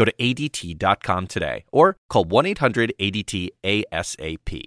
Go to ADT.com today or call 1 800 ADT ASAP.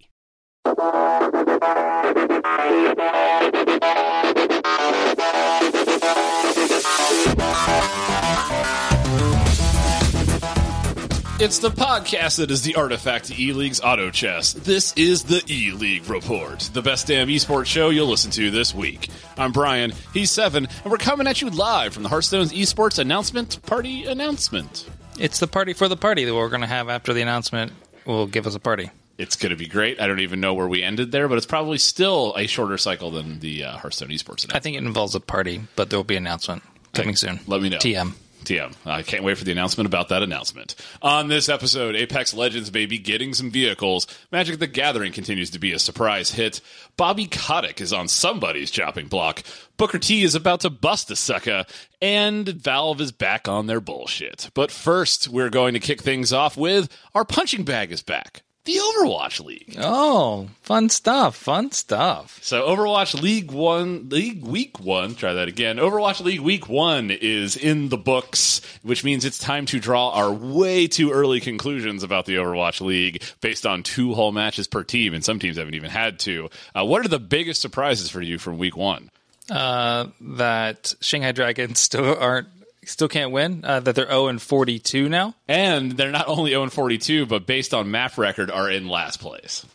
It's the podcast that is the artifact to E League's auto chess. This is the E League Report, the best damn esports show you'll listen to this week. I'm Brian, he's Seven, and we're coming at you live from the Hearthstone's esports announcement party announcement. It's the party for the party that we're going to have after the announcement will give us a party. It's going to be great. I don't even know where we ended there, but it's probably still a shorter cycle than the uh, Hearthstone esports announcement. I think it involves a party, but there will be an announcement coming soon. Let me know. TM. TM. I can't wait for the announcement about that announcement. On this episode, Apex Legends may be getting some vehicles. Magic the Gathering continues to be a surprise hit. Bobby Kotick is on somebody's chopping block. Booker T is about to bust a sucker. And Valve is back on their bullshit. But first, we're going to kick things off with our punching bag is back. The Overwatch League. Oh, fun stuff. Fun stuff. So Overwatch League One, League Week One. Try that again. Overwatch League Week One is in the books, which means it's time to draw our way too early conclusions about the Overwatch League based on two whole matches per team, and some teams haven't even had two. Uh, what are the biggest surprises for you from Week One? Uh, that Shanghai Dragons still aren't still can't win. Uh, that they're zero and forty two now. And they're not only 0 and 42, but based on map record, are in last place.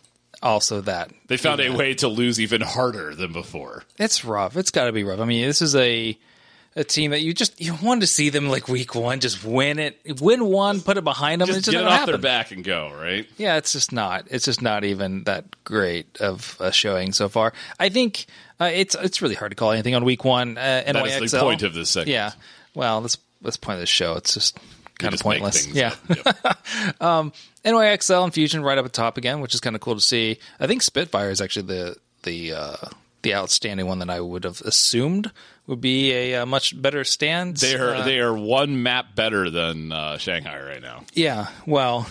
Also, that They found a way to lose even harder than before. it's rough. It's got to be rough. I mean, this is a a team that you just you want to see them like week one, just win it, win one, put it behind them. Just just get it off happen. their back and go, right? Yeah, it's just not. It's just not even that great of a showing so far. I think uh, it's it's really hard to call anything on week one. Uh, That is NYXL. the point of this segment. Yeah. Well, that's that's the point of this show. It's just kind of pointless. Yeah. up. Yep. NYXL and Fusion right up at the top again, which is kind of cool to see. I think Spitfire is actually the the uh, the outstanding one that I would have assumed would be a, uh much better stand. They are Uh, they are one map better than uh, Shanghai right now. Yeah, well,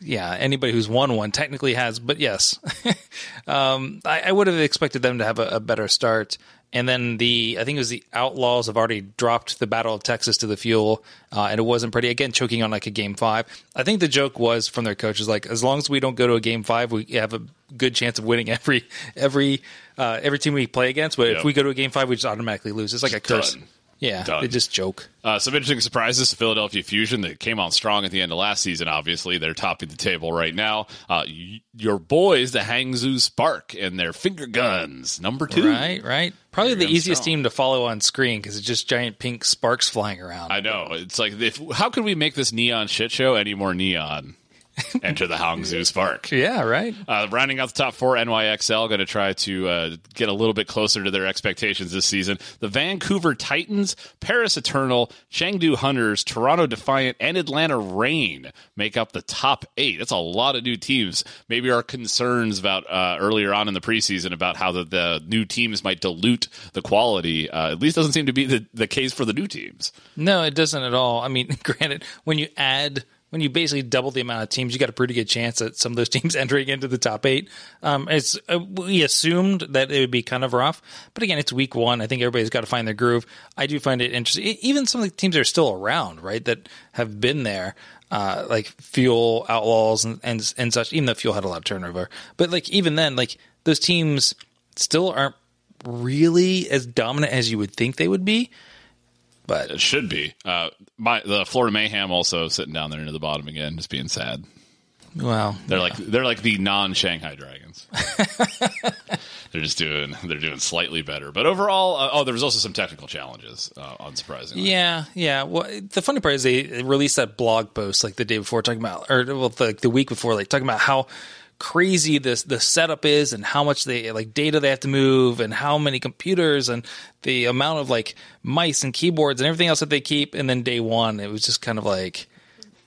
yeah. Anybody who's won one technically has, but yes, um, I, I would have expected them to have a, a better start. And then the, I think it was the Outlaws have already dropped the Battle of Texas to the fuel, uh, and it wasn't pretty. Again, choking on like a game five. I think the joke was from their coaches, like as long as we don't go to a game five, we have a good chance of winning every every uh, every team we play against. But Yep. if we go to a game five, we just automatically lose. It's like a curse. Done. Yeah, Done. they just joke. Uh, some interesting surprises: Philadelphia Fusion that came on strong at the end of last season. Obviously, they're topping the table right now. Uh, y- your boys, the Hangzhou Spark, and their finger guns, number two. Right, right. Probably the easiest strong. team to follow on screen because it's just giant pink sparks flying around. I know. It's like, if, how could we make this neon shit show any more neon? Enter the Hangzhou Spark. yeah, right. Uh, rounding out the top four, NYXL going to try to uh, get a little bit closer to their expectations this season. The Vancouver Titans, Paris Eternal, Chengdu Hunters, Toronto Defiant, and Atlanta Rain make up the top eight. That's a lot of new teams. Maybe our concerns about uh, earlier on in the preseason about how the, the new teams might dilute the quality uh, at least doesn't seem to be the, the case for the new teams. No, it doesn't at all. I mean, granted, when you add when you basically double the amount of teams, you got a pretty good chance at some of those teams entering into the top eight. Um, it's uh, we assumed that it would be kind of rough, but again, it's week one. I think everybody's got to find their groove. I do find it interesting. Even some of the teams that are still around, right, that have been there. Uh, like Fuel, Outlaws, and, and and such. Even though Fuel had a lot of turnover, but like even then, like those teams still aren't really as dominant as you would think they would be. But It should be. Uh, my the Florida Mayhem also sitting down there near the bottom again, just being sad. well, They're like they're like the non Shanghai Dragons. they're just doing they're doing slightly better, but overall, uh, oh, there was also some technical challenges, uh, unsurprisingly. Yeah, yeah. Well, the funny part is they released that blog post like the day before, talking about, or well, the, the week before, like talking about how crazy this the setup is and how much they like data they have to move and how many computers and the amount of like mice and keyboards and everything else that they keep. And then day one, it was just kind of like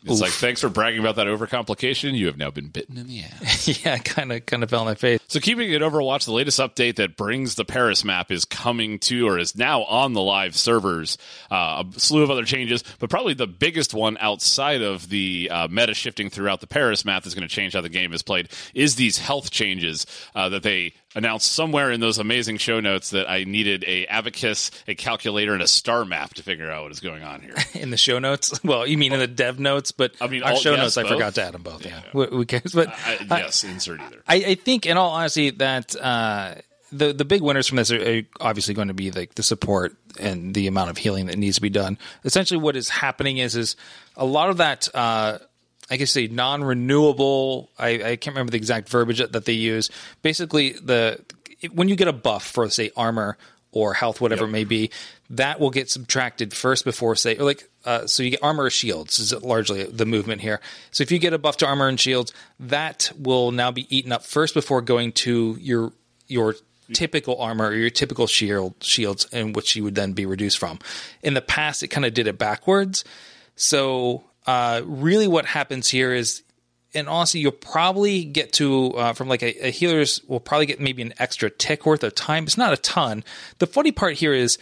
It's like thanks for bragging about that overcomplication. You have now been bitten in the ass. yeah, kind of kind of fell in my face. So keeping it Overwatch, the latest update that brings the Paris map is coming to or is now on the live servers. Uh, a slew of other changes, but probably the biggest one outside of the uh, meta shifting throughout the Paris map that's going to change how the game is played is these health changes uh, that they announced somewhere in those amazing show notes that I needed a abacus, a calculator, and a star map to figure out what is going on here. in the show notes. Well, you mean in the dev notes, but I mean, our all- show yes, notes. I forgot to add them both. Yeah, Who, who cares? But I, yes, insert either. I, I think, in all honesty, that uh, the the big winners from this are, are obviously going to be like the support and the amount of healing that needs to be done. Essentially, what is happening is is a lot of that. Uh, I guess say non-renewable. I, I can't remember the exact verbiage that, that they use. Basically, the when you get a buff for say armor or health, whatever it may be, that will get subtracted first before say or like uh, so you get armor or shields is largely the movement here. So if you get a buff to armor and shields, that will now be eaten up first before going to your your typical armor or your typical shield shields in which you would then be reduced from. In the past, it kind of did it backwards. So uh, really, what happens here is and honestly, you'll probably get to uh, from like a, a healer's will probably get maybe an extra tick worth of time. It's not a ton. The funny part here is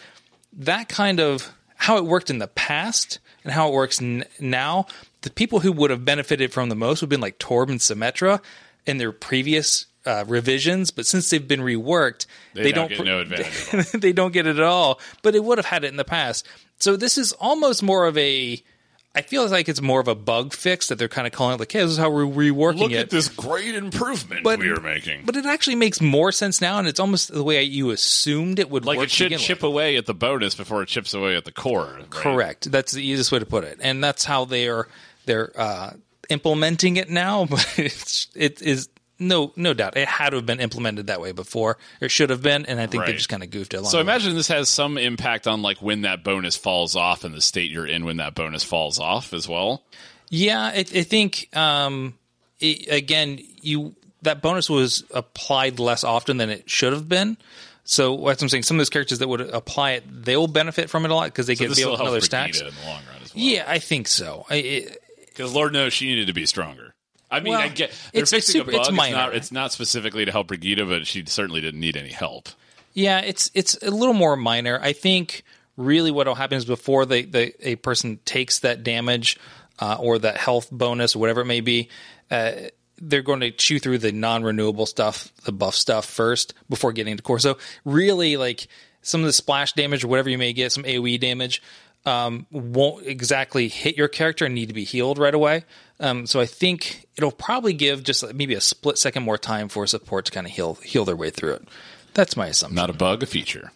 that kind of how it worked in the past and how it works n- now. The people who would have benefited from the most would have been like Torb and Symmetra in their previous uh, revisions, but since they've been reworked, They, they, don't get pr- no advantage. they don't get it at all. But it would have had it in the past. So this is almost more of a. I feel like it's more of a bug fix that they're kind of calling it like, hey, this is how we're reworking Look it. at this great improvement But- we are making. But it actually makes more sense now, and it's almost the way you assumed it would like work. it should chip with. away at the bonus before it chips away at the core. right? Correct. That's the easiest way to put it, and that's how they are they're uh, implementing it now. But it's it is no no doubt it had to have been implemented that way before. It should have been, and I think they Right. just kind of goofed it. Along So way. imagine this has some impact on like when that bonus falls off and the state you're in when that bonus falls off as well. Yeah, I, I think um, it, again, you that bonus was applied less often than it should have been. So what I'm saying, some of those characters that would apply it, they will benefit from it a lot because they So get be to another stacks. in the long run as well. Yeah, I think so. Because Lord knows she needed to be stronger. I mean, Well, I get they're it's fixing super- a bug. it's It's, minor. not, it's not specifically to help Brigitte, but she certainly didn't need any help. Yeah, it's it's a little more minor. I think really what will happen is before they, they a person takes that damage uh, or that health bonus or whatever it may be, uh, they're going to chew through the non-renewable stuff, the buff stuff first before getting to core. So really, like some of the splash damage or whatever you may get, some AOE damage. Um, won't exactly hit your character and need to be healed right away. Um, so I think it'll probably give just maybe a split second more time for support to kind of heal heal their way through it. That's my assumption. Not a bug, a feature.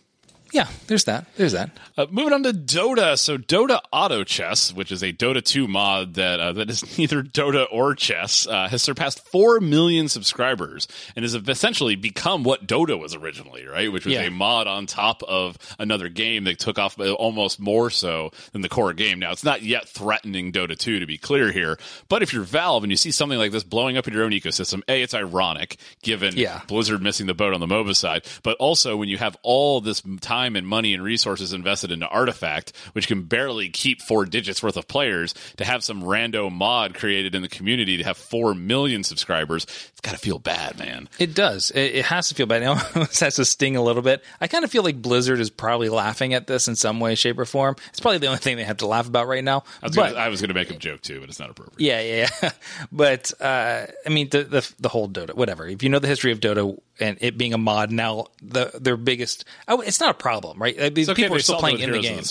Yeah, there's that. There's that. Uh, moving on to Dota. So Dota Auto Chess, which is a Dota 2 mod that uh, that is neither Dota or chess, uh, has surpassed four million subscribers and has essentially become what Dota was originally, right? Which was Yeah. a mod on top of another game that took off uh, almost more so than the core game. Now it's not yet threatening Dota 2 to be clear here, but if you're Valve and you see something like this blowing up in your own ecosystem, a it's ironic given Yeah. Blizzard missing the boat on the MOBA side, but also when you have all this time and money and resources invested into Artifact, which can barely keep four digits worth of players, to have some rando mod created in the community to have four million subscribers, it's got to feel bad, man. It does. It, it has to feel bad. It almost has to sting a little bit. I kind of feel like Blizzard is probably laughing at this in some way, shape, or form. It's probably the only thing they have to laugh about right now. I was But- gonna, I was going to make a joke too, but it's not appropriate. Yeah, yeah, yeah. But uh, I mean, the, the the whole Dota, whatever. If you know the history of Dota and it being a mod now, the their biggest, oh, it's not a problem, right? These okay, people are still playing in the game. the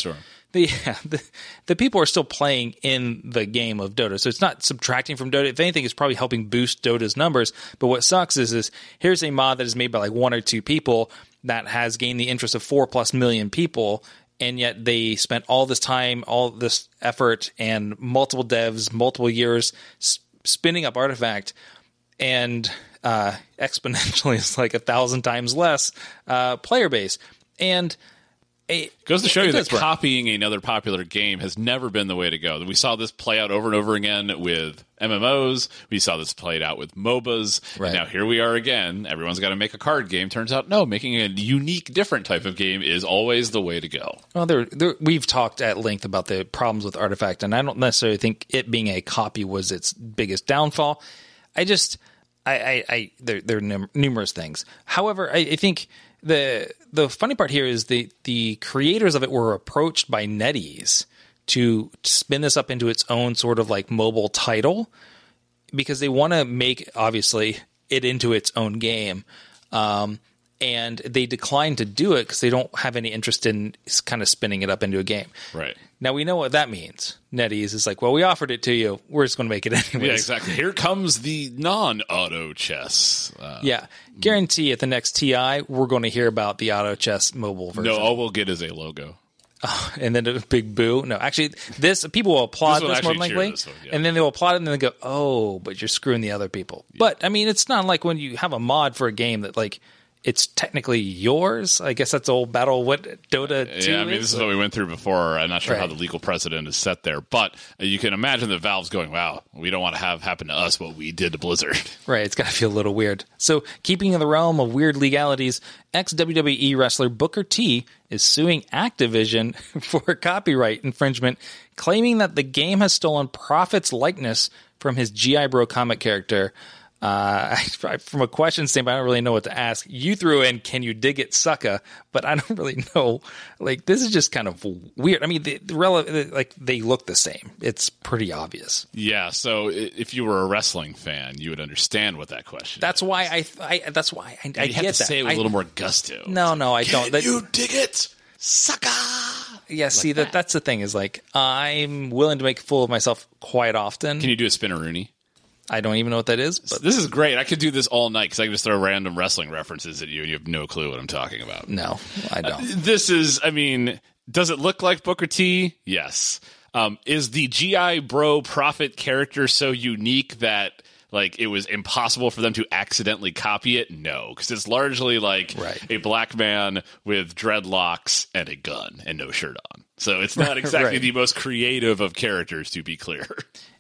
The, yeah, the, the people are still playing in the game of Dota, so it's not subtracting from Dota. If anything, it's probably helping boost Dota's numbers. But what sucks is, is here's a mod that is made by like one or two people that has gained the interest of four plus million people, and yet they spent all this time, all this effort, and multiple devs, multiple years s- spinning up Artifact, and uh, exponentially it's like a thousand times less uh, player base. And it Goes to show you that does burn. copying another popular game has never been the way to go. We saw this play out over and over again with MMOs. We saw this played out with MOBAs. Right. Now here we are again. Everyone's got to make a card game. Turns out, no, making a unique, different type of game is always the way to go. Well, there, there, we've talked at length about the problems with Artifact, and I don't necessarily think it being a copy was its biggest downfall. I just, I, I, I there, there are num- numerous things. However, I, I think the the funny part here is the the creators of it were approached by NetEase to spin this up into its own sort of like mobile title because they want to make obviously it into its own game. Um, and they declined to do it because they don't have any interest in kind of spinning it up into a game. Right. Now we know what that means. NetEase is like, well, we offered it to you. We're just going to make it anyway. Yeah, exactly. Here comes the non auto chess. Uh, Yeah. Guarantee at the next TI, we're going to hear about the Auto Chess mobile version. no, all we'll get is a logo. and then a big boo. No, actually, this people will applaud This this, more than likely, this one, yeah. and then they'll applaud it, and then they go, "Oh, but you're screwing the other people." But I mean, it's not like when you have a mod for a game that like it's technically yours. I guess that's old battle. What Dota two Yeah, I mean, is? this is what we went through before. I'm not sure how the legal precedent is set there, but uh, you can imagine the Valve's going, "Wow, we don't want to have happen to us what we did to Blizzard." Right, it's got to feel a little weird. So, keeping in the realm of weird legalities, ex WWE wrestler Booker T is suing Activision for copyright infringement, claiming that the game has stolen Prophet's likeness from his GI Bro comic character. Uh, from a question standpoint, I don't really know what to ask. You threw in, "Can you dig it, sucker? But I don't really know. Like, this is just kind of weird. I mean, the, the rele- like they look the same. It's pretty obvious. yeah, so if you were a wrestling fan, you would understand what that question. That's why I. I that's why I, I you get have to that. say it with I- a little more gusto. No, no, I don't. That, you dig it, sucker. yeah, see that that's the thing is like I'm willing to make a fool of myself quite often. Can you do a spinneroonie? I don't even know what that is, but This is great. I could do this all night because I can just throw random wrestling references at you, and you have no clue what I'm talking about. no, I don't. This is, I mean, does it look like Booker T? Yes. Um, is the GI Bro Prophet character so unique that like it was impossible for them to accidentally copy it? No, because it's largely like Right. a black man with dreadlocks and a gun and no shirt on. So it's not exactly Right. the most creative of characters, to be clear.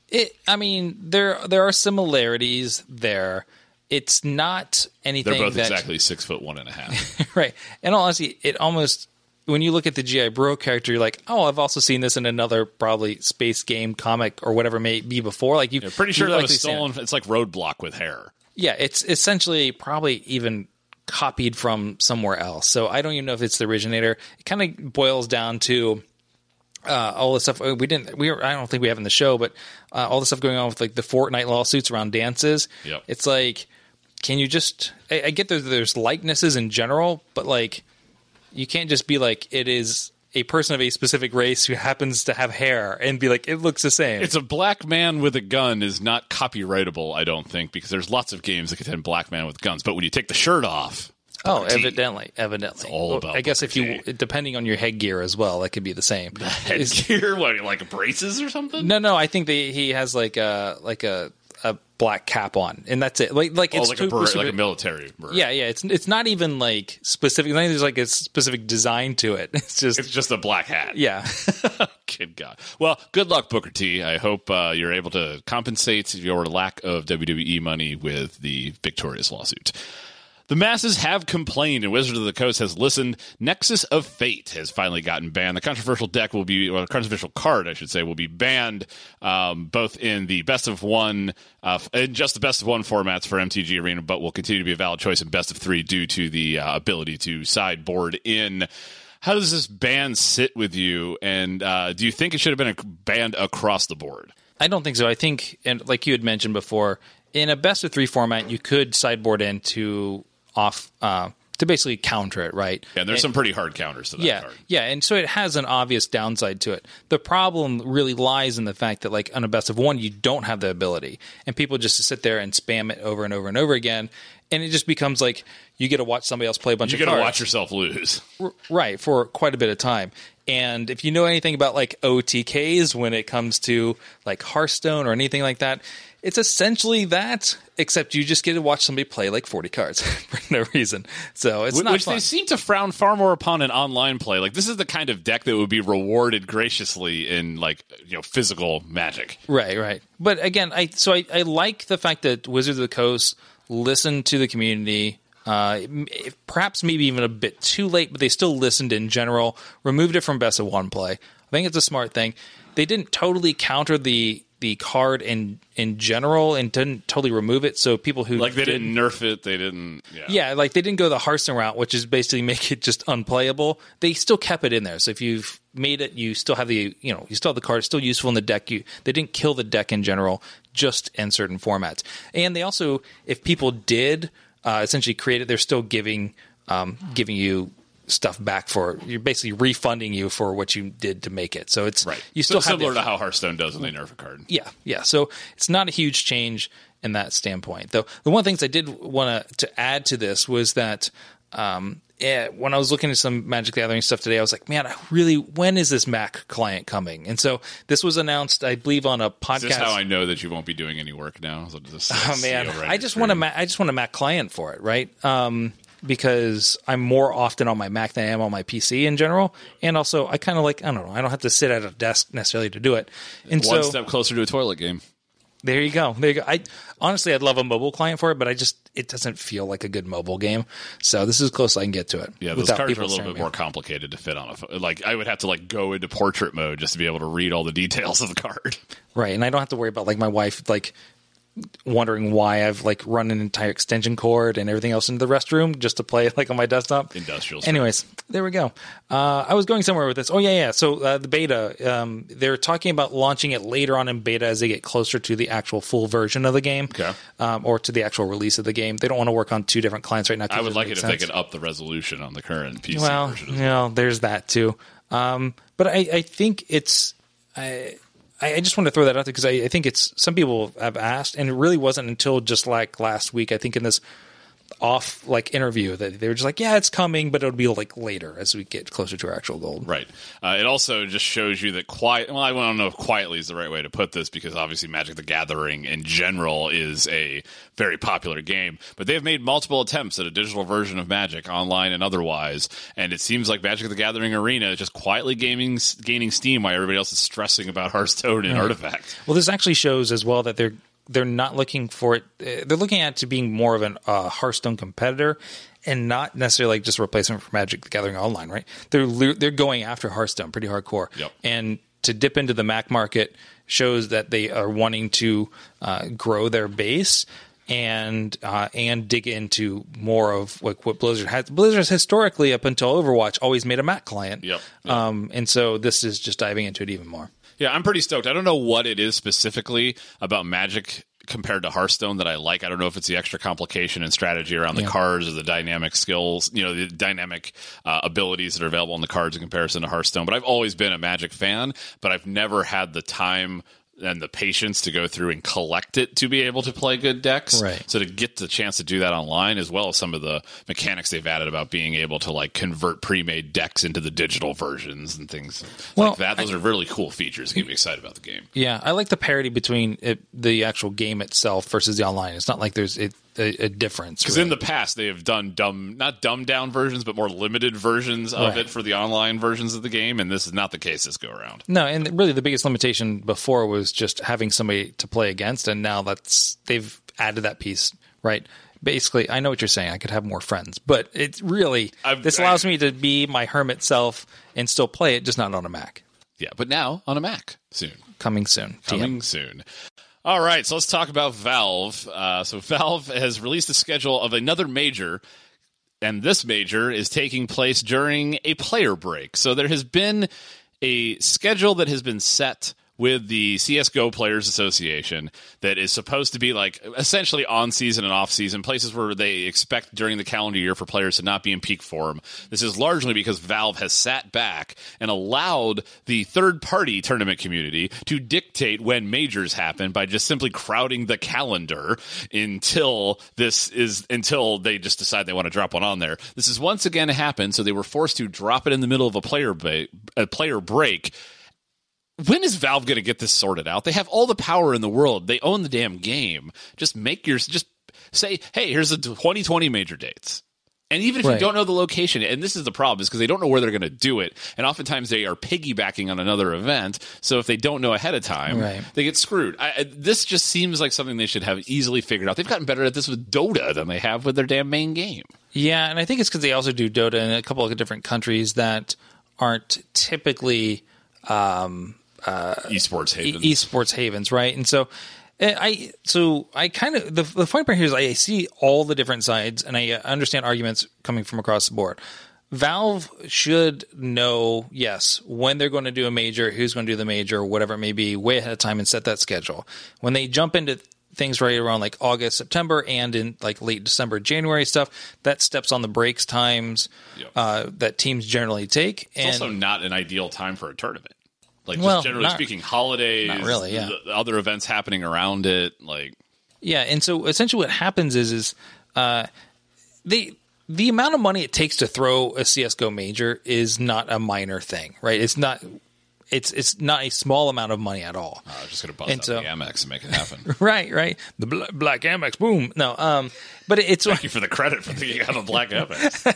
It. I mean, there there are similarities there. It's not anything They're both that exactly six foot one and a half. right. And honestly, it almost when you look at the GI Bro character, you're like, oh, I've also seen this in another probably space game comic or whatever it may be before. Like you, Pretty sure that was seen it. stolen. It's like Roadblock with hair. Yeah, it's essentially probably even copied from somewhere else. So I don't even know if it's the originator. It kind of boils down to uh, all the stuff we didn't. We were, I don't think we have in the show, but uh, all the stuff going on with like the Fortnite lawsuits around dances. Yep. It's like, can you just? I, I get that there's likenesses in general, but like, you can't just be like it is a person of a specific race who happens to have hair and be like it looks the same. It's a black man with a gun is not copyrightable, I don't think, because there's lots of games that contain black man with guns. But when you take the shirt off, Oh, evidently, evidently. all Well, about I guess if you, depending on your headgear as well, that could be the same. Is- headgear, what, like braces or something? no, no, I think he has like a like a a black cap on, and that's it. Like like oh, it's like a like a military. Yeah, yeah. It's it's not even like specific. Not even there's like a specific design to it. It's just It's just a black hat. yeah. Good God. Well, good luck, Booker T. I hope uh, you're able to compensate your lack of WWE money with the victorious lawsuit. The masses have complained, and Wizards of the Coast has listened. Nexus of Fate has finally gotten banned. The controversial deck will be, controversial card, I should say, will be banned um, both in the best of one, uh, in just the best of one formats for MTG Arena, but will continue to be a valid choice in best of three due to the uh, ability to sideboard in. How does this ban sit with you? And uh, do you think it should have been a banned across the board? I don't think so. I think, and like you had mentioned before, in a best of three format, you could sideboard into off uh, to basically counter it, right? And there's some pretty hard counters to that yeah, card. yeah, and so it has an obvious downside to it. The problem really lies in the fact that, like on a best of one, you don't have the ability, and people just sit there and spam it over and over and over again, and it just becomes like you get to watch somebody else play a bunch You of got to watch yourself lose. R- right for quite a bit of time and if you know anything about like otks when it comes to like hearthstone or anything like that it's essentially that, except you just get to watch somebody play like 40 cards for no reason. So it's Which, not which fun. they seem to frown far more upon in online play. Like this is the kind of deck that would be rewarded graciously in like you know physical Magic. Right, right. But again, I so I, I like the fact that Wizards of the Coast listened to the community. Uh, perhaps maybe even a bit too late, but they still listened in general. Removed it from best of one play. I think it's a smart thing. They didn't totally counter the the card in in general and didn't totally remove it. So people who Like they did- didn't nerf it. They didn't. Yeah. yeah, like they didn't go the Hearthstone route, which is basically make it just unplayable. They still kept it in there. So if you've made it, you still have the you know you still have the card still useful in the deck. You they didn't kill the deck in general, just in certain formats. And they also, if people did uh, essentially create it, they're still giving um, giving you stuff back for you're basically refunding you for what you did to make it. So it's Right. You still so, have similar the- to how Hearthstone does when they nerf a card. yeah, yeah. So it's not a huge change in that standpoint. Though the one of the things I did want to add to this was that um, eh, when I was looking at some Magic the Gathering stuff today, I was like, man, I really, when is this Mac client coming? And so this was announced, I believe, on a podcast. Is this how I know that you won't be doing any work now? So just Oh man, over I just want a Mac, I just want a Mac client for it, right? Um, because I'm more often on my Mac than I am on my PC in general, and also I kind of like I don't know, I don't have to sit at a desk necessarily to do it. And one so step closer to a toilet game. there you go. There you go. I honestly, I'd love a mobile client for it, but I just it doesn't feel like a good mobile game. So this is as close as I can get to it. Yeah, those cards are a little bit me. more complicated to fit on a phone. Like I would have to like go into portrait mode just to be able to read all the details of the card. right, and I don't have to worry about like my wife like wondering why I've like run an entire extension cord and everything else into the restroom just to play like on my desktop. Industrial. Anyways, there we go. Uh, I was going somewhere with this. Oh yeah, yeah. So uh, the beta, um, they're talking about launching it later on in beta as they get closer to the actual full version of the game, Okay. um, or to the actual release of the game. They don't want to work on two different clients right now. I would like it if they could up the resolution on the current PC Well, version. Well, you know, there's that too. Um, but I, I think it's. I, I just want to throw that out there because I, I think it's some people have asked, and it really wasn't until just like last week. I think in this off like interview that they were just like, "Yeah, it's coming, but it'll be like later as we get closer to our actual goal." Right. Uh, it also just shows you that quiet. Well, I don't know if quietly is the right way to put this because obviously Magic the Gathering in general is a very popular game, but they've made multiple attempts at a digital version of Magic, online and otherwise, and it seems like Magic the Gathering Arena is just quietly gaming, gaining steam while everybody else is stressing about Hearthstone and Artifact. Well, this actually shows as well that they're they're not looking for it. uh, They're looking at it to being more of a uh, Hearthstone competitor, and not necessarily like just a replacement for Magic the Gathering Online. Right? They're they're going after Hearthstone pretty hardcore. Yep. And to dip into the Mac market shows that they are wanting to uh, grow their base. And uh, and dig into more of like what Blizzard has. Blizzard has historically, up until Overwatch, always made a Mac client. Yep. Yep. Um, and so this is just diving into it even more. Yeah, I'm pretty stoked. I don't know what it is specifically about Magic compared to Hearthstone that I like. I don't know if it's the extra complication and strategy around the Yeah. cards or the dynamic skills, you know, the dynamic uh, abilities that are available on the cards in comparison to Hearthstone. But I've always been a Magic fan, but I've never had the time and the patience to go through and collect it to be able to play good decks. Right. So to get the chance to do that online, as well as some of the mechanics they've added about being able to like convert pre-made decks into the digital versions and things Well, like that. Those are really cool features. Get me excited about the game. Yeah, I like the parity between it, the actual game itself versus the online. It's not like there's it, a, a difference. Because in the past they have done dumb, not dumbed down versions, but more limited versions of Right. it for the online versions of the game, and this is not the case this go around. no, and really the biggest limitation before was just having somebody to play against, and now that's they've added that piece, right? Basically, I know what you're saying. I could have more friends, but it's really I've- this allows me to be my hermit self and still play it, just not on a Mac. Yeah, but now on a Mac soon. Coming soon. Coming soon. All right, so let's talk about Valve. Uh, so Valve has released a schedule of another major, and this major is taking place during a player break. So there has been a schedule that has been set with the CS:GO Players Association that is supposed to be like essentially on season and off season places where they expect during the calendar year for players to not be in peak form. This is largely because Valve has sat back and allowed the third party tournament community to dictate when majors happen by just simply crowding the calendar until this is until they just decide they want to drop one on there. This has once again happened, so they were forced to drop it in the middle of a player ba- a player break when is Valve going to get this sorted out? They have all the power in the world. They own the damn game. Just make your just say, hey, here's the 2020 major dates. And even if Right. you don't know the location, and this is the problem, is because they don't know where they're going to do it, and oftentimes they are piggybacking on another event. So if they don't know ahead of time, Right. they get screwed. I, this just seems like something they should have easily figured out. They've gotten better at this with Dota than they have with their damn main game. Yeah, and I think it's because they also do Dota in a couple of different countries that aren't typically um, Esports haven. e- esports havens, right? And so eh, I so I kind of the the funny part here is I see all the different sides and I uh, understand arguments coming from across the board. Valve should know, yes, when they're going to do a major, who's going to do the major, whatever it may be, way ahead of time and set that schedule. When they jump into things right around like August, September, and in like late December, January stuff, that steps on the breaks times Yep. uh, that teams generally take. It's and also not an ideal time for a tournament. Like Well, just generally not- speaking, holidays, not really, yeah. the- the other events happening around it, like Yeah, and so essentially what happens is is uh, the the amount of money it takes to throw a CS:GO major is not a minor thing, right? It's not it's it's not a small amount of money at all. I'm just going to bust And out so- the Amex and make it happen. Right, right. The bla- black Amex, boom. No, um, but it's Thank you for the credit for thinking I have a black Amex.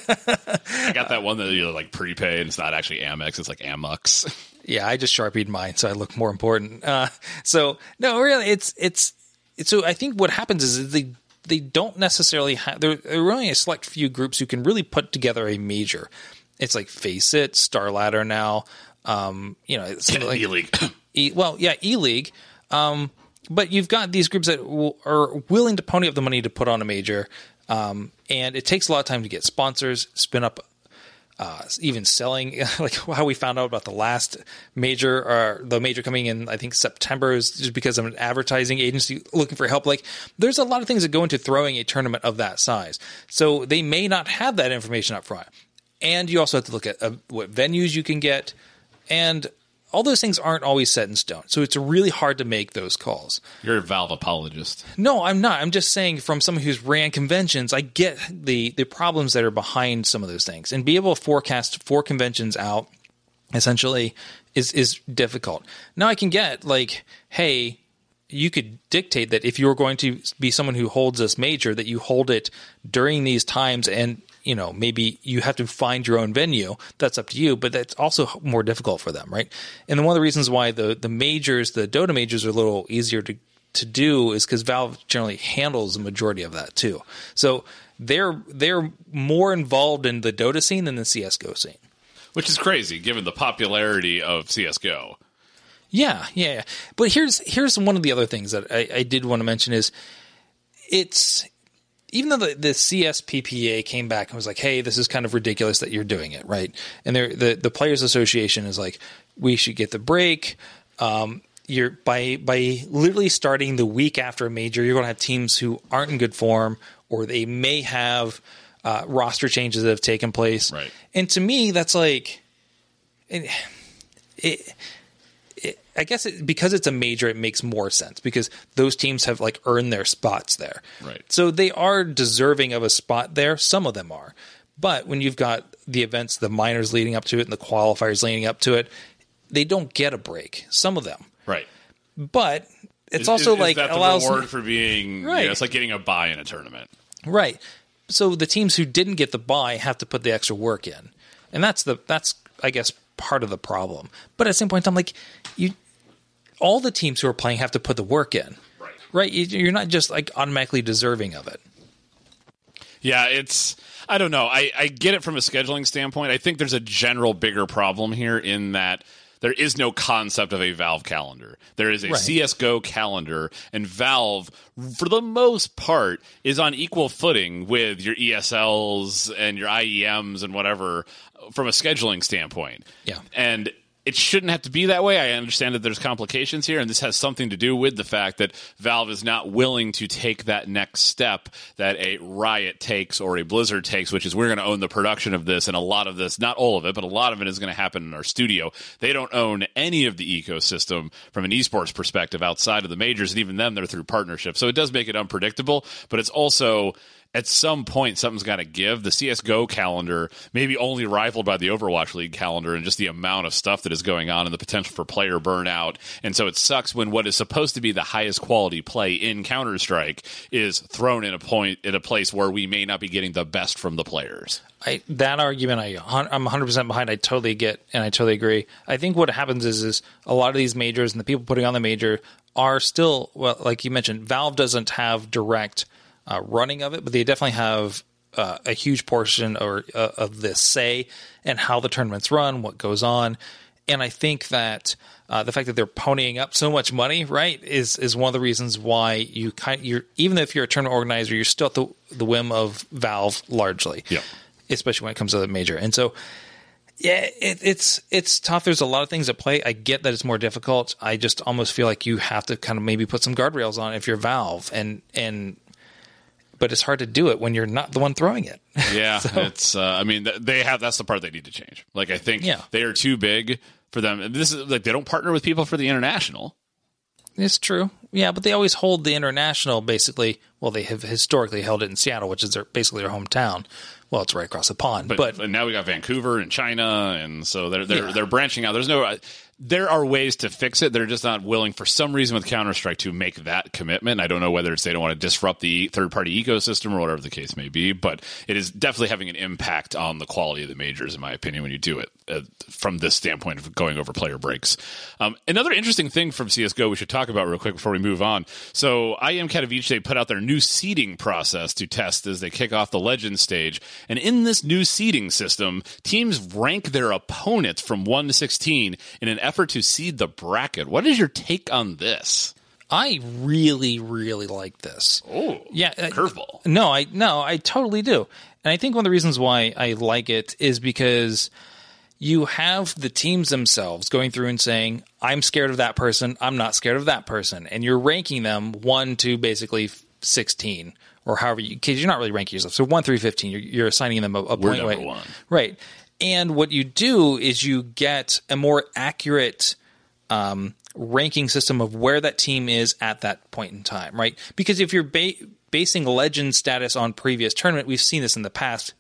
I got that one that you like prepaid. and It's not actually Amex. It's like Amux. yeah. I just sharpied mine, so I look more important. Uh, so no, really, it's it's it's so I think what happens is, they they don't necessarily have there, there are only a select few groups who can really put together a major. It's like FACEIT, Star Ladder now. Um, you know, it's like E-League. E, well, yeah, E League. Um, but you've got these groups that will, are willing to pony up the money to put on a major, um, and it takes a lot of time to get sponsors, spin up, uh, even selling. Like how we found out about the last major, or the major coming in, I think September is just because of an advertising agency looking for help. Like there's a lot of things that go into throwing a tournament of that size, so they may not have that information up front. And you also have to look at uh, what venues you can get, and all those things aren't always set in stone. So it's really hard to make those calls. You're a Valve apologist. No, I'm not. I'm just saying from someone who's ran conventions, I get the the problems that are behind some of those things. And be able to forecast four conventions out essentially is is difficult. Now I can get like, hey, you could dictate that if you're going to be someone who holds this major, that you hold it during these times and you know maybe you have to find your own venue that's up to you but that's also more difficult for them right and one of the reasons why the the majors the dota majors are a little easier to to do is because valve generally handles the majority of that too so they're they're more involved in the dota scene than the csgo scene Which is crazy given the popularity of CSGO. Yeah, yeah, yeah. But here's here's one of the other things that I, I did want to mention is it's even though the, the CSPPA came back and was like, "Hey, this is kind of ridiculous that you're doing it," right? And the the Players Association is like, "We should get the break." Um, you're by by literally starting the week after a major, you're going to have teams who aren't in good form, or they may have uh, roster changes that have taken place. Right. And to me, that's like, it, it, it I guess it, because it's a major, it makes more sense because those teams have like earned their spots there. Right. So they are deserving of a spot there. Some of them are. But when you've got the events, the minors leading up to it and the qualifiers leading up to it, they don't get a break. Some of them. Right. But it's Is- also is like that the allows reward for being Right. You know, it's like getting a buy in a tournament. Right. So the teams who didn't get the buy have to put the extra work in. And that's the that's I guess part of the problem. But at the same point I'm like you all the teams who are playing have to put the work in. Right. Right? You- You're not just like automatically deserving of it. Yeah, it's I don't know. I, I get it from a scheduling standpoint. I think there's a general bigger problem here in that there is no concept of a Valve calendar. There is a Right. CS:GO calendar, and Valve, for the most part, is on equal footing with your ESLs and your IEMs and whatever from a scheduling standpoint. Yeah. and it shouldn't have to be that way. I understand that there's complications here, and this has something to do with the fact that Valve is not willing to take that next step that a Riot takes or a Blizzard takes, which is we're going to own the production of this, and a lot of this, not all of it, but a lot of it is going to happen in our studio. They don't own any of the ecosystem from an esports perspective outside of the majors, and even them, they're through partnerships. So it does make it unpredictable, but it's also at some point something's got to give. The CS:GO calendar maybe only rivaled by the Overwatch League calendar and just the amount of stuff that is going on and the potential for player burnout. And so it sucks when what is supposed to be the highest quality play in Counter Strike is thrown in a point in a place where we may not be getting the best from the players. I, that argument I I'm 100% behind. I totally get and I totally agree. I think what happens is is a lot of these majors and the people putting on the major are still well like you mentioned Valve doesn't have direct uh, running of it, but they definitely have uh, a huge portion or uh, of this say and how the tournaments run, what goes on, and I think that uh, the fact that they're ponying up so much money, right, is is one of the reasons why you kind you're even if you're a tournament organizer, you're still at the the whim of Valve largely, Yeah. especially when it comes to the major, and so. Yeah, it, it's it's tough. There's a lot of things at play. I get that it's more difficult. I just almost feel like you have to kind of maybe put some guardrails on if you're Valve, and and but it's hard to do it when you're not the one throwing it. Yeah, so. it's. Uh, I mean, they have. That's the part they need to change. Like, I think Yeah. they are too big for them. And This is like they don't partner with people for the international. It's true. Yeah, but they always hold the international basically. Well, they have historically held it in Seattle, which is their basically their hometown. Well, it's right across the pond, But, but, now we got Vancouver and China, and so they're they're Yeah. they're branching out. There's no. There are ways to fix it. They're just not willing, for some reason, with Counter Strike, to make that commitment. I don't know whether it's they don't want to disrupt the third party ecosystem or whatever the case may be, but it is definitely having an impact on the quality of the majors, in my opinion, when you do it uh, from this standpoint of going over player breaks. Um, another interesting thing from CS:GO we should talk about real quick before we move on. So, IEM Katowice they put out their new seeding process to test as they kick off the Legend stage, and in this new seeding system, teams rank their opponents from one to sixteen in an effort to seed the bracket. What is your take on this? I really, really like this. Oh, Yeah, uh, curveball. No, I no, I totally do. And I think one of the reasons why I like it is because you have the teams themselves going through and saying, I'm scared of that person, I'm not scared of that person. And you're ranking them 1 to basically 16 or however you cuz you're not really ranking yourself. So 1 through 15, you're, you're assigning them a, a point number weight. one. Right. And what you do is you get a more accurate um, ranking system of where that team is at that point in time, right? Because if you're ba- basing legend status on previous tournament, we've seen this in the past.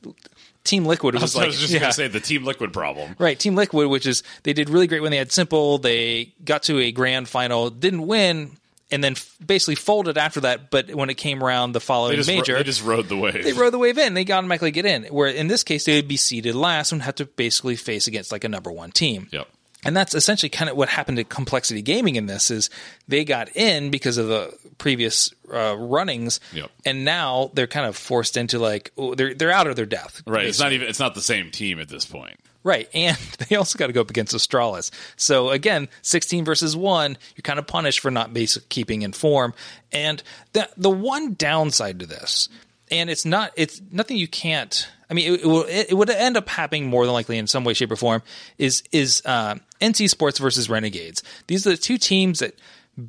Team Liquid was, I like, I was just yeah. going to say the Team Liquid problem. right? Team Liquid, which is they did really great when they had s1mple. They got to a grand final, didn't win, and then f- basically folded after that. But when it came around the following They just, major, they just rode the wave. they rode the wave in. They automatically get in. Where in this case, they would be seeded last and have to basically face against like a number one team. Yep. And that's essentially kind of what happened to Complexity Gaming in this is they got in because of the previous uh, runnings, Yep. and now they're kind of forced into like oh, they're they're out of their depth. Right. It's not even. It's not the same team at this point. Right, and they also got to go up against Astralis. So again, sixteen versus one, you're kind of punished for not basic keeping in form. And the the one downside to this, and it's not it's nothing you can't. I mean, it, it will it, would end up happening more than likely in some way, shape, or form. Is is uh, ENCE Esports versus Renegades? These are the two teams that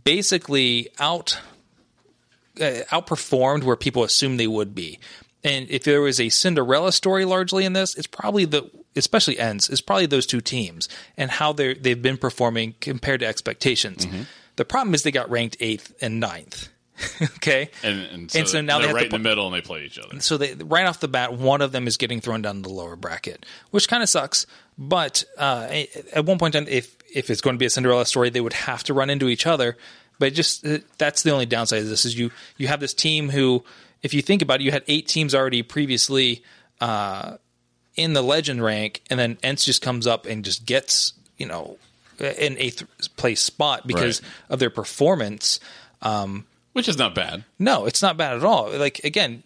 basically out uh, outperformed where people assumed they would be. And if there was a Cinderella story largely in this, it's probably the especially ENCE is probably those two teams and how they they've been performing compared to expectations. The problem is they got ranked eighth and ninth. okay, And and so, And so now they they're have right to in the middle and they play each other. so they right off the bat, one of them is getting thrown down the lower bracket, which kind of sucks. But uh, at one point, in time, if if it's going to be a Cinderella story, they would have to run into each other. But just uh, that's the only downside of this is you you have this team who, if you think about it, you had eight teams already previously uh, in the legend rank, and then ENCE just comes up and just gets you know an eighth place spot because Right. of their performance. Um, Which is not bad. No, it's not bad at all. Like again,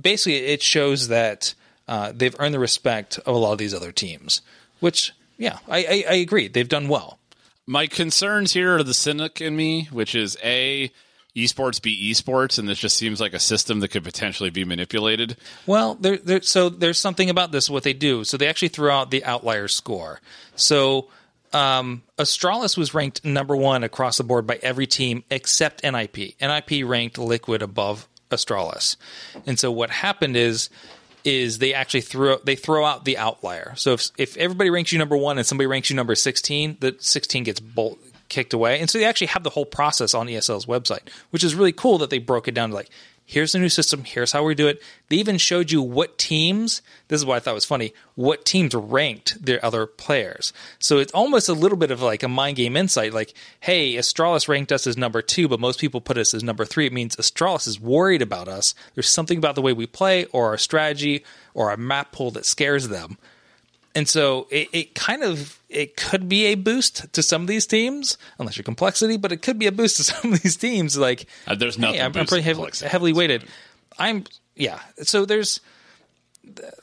basically, it shows that uh, they've earned the respect of a lot of these other teams. Which, yeah, I, I, I agree. They've done well. My concerns here are the cynic in me, which is a esports be esports, and this just seems like a system that could potentially be manipulated. Well, there, there, so there's something about this. What they do, so they actually threw out the outlier score. So um, Astralis was ranked number one across the board by every team except NIP. NIP ranked Liquid above Astralis, and so what happened is is they actually throw they throw out the outlier. So if if everybody ranks you number one and somebody ranks you number sixteen, the sixteen gets bolt kicked away, and so they actually have the whole process on ESL's website, which is really cool that they broke it down to like here's the new system. Here's how we do it. They even showed you what teams. This is what I thought was funny. What teams ranked their other players. So it's almost a little bit of like a mind game insight. Like, hey, Astralis ranked us as number two, but most people put us as number three. It means Astralis is worried about us. There's something about the way we play, or our strategy, or our map pool that scares them. And so it, it, kind of it could be a boost to some of these teams, unless you're complexity, but it could be a boost to some of these teams. Like uh, there's nothing. Hey, I'm, I'm, pretty heavily, heavily weighted. I'm yeah. So there's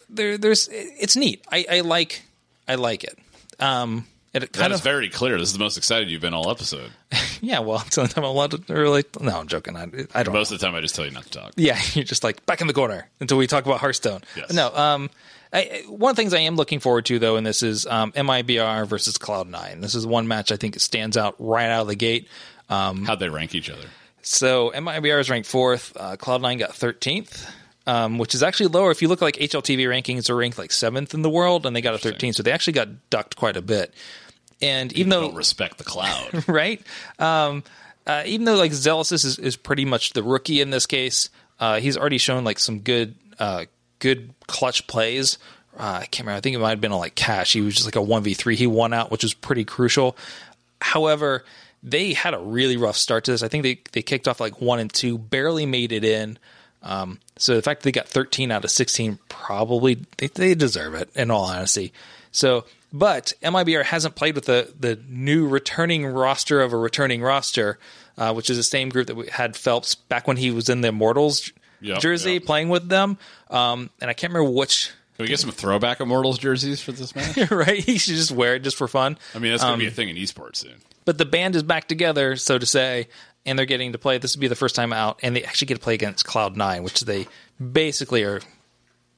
there there's it's neat. I, I like I like it. Um, it kind of very clear. This is the most excited you've been all episode. yeah, well, sometimes I'm allowed to really. No, I'm joking. I, I don't. Most know. of the time, I just tell you not to talk. Yeah, you're just like back in the corner until we talk about Hearthstone. Yes. No, um, I, one of the things I am looking forward to though, and this is um, MIBR versus Cloud Nine. This is one match I think stands out right out of the gate. Um, How'd they rank each other? So MIBR is ranked fourth. Uh, Cloud Nine got thirteenth. Um, which is actually lower. If you look at, like HLTV rankings, are ranked like seventh in the world, and they got a 13. So they actually got ducked quite a bit. And even though don't respect the cloud, right? Um, uh, even though like Zellsis is, is pretty much the rookie in this case, uh, he's already shown like some good uh, good clutch plays. Uh, I can't remember. I think it might have been on like Cache. He was just like a one v three. He won out, which was pretty crucial. However, they had a really rough start to this. I think they they kicked off like one and two, barely made it in. Um, so the fact that they got 13 out of 16, probably they, they deserve it. In all honesty, so but MIBR hasn't played with the the new returning roster of a returning roster, uh, which is the same group that we had felps back when he was in the Immortals yep, jersey yep. playing with them. Um, and I can't remember which. Can we get some throwback Immortals jerseys for this match? right, he should just wear it just for fun. I mean, that's going to um, be a thing in esports soon. But the band is back together, so to say, and they're getting to play. This would be the first time out, and they actually get to play against Cloud Nine, which they basically are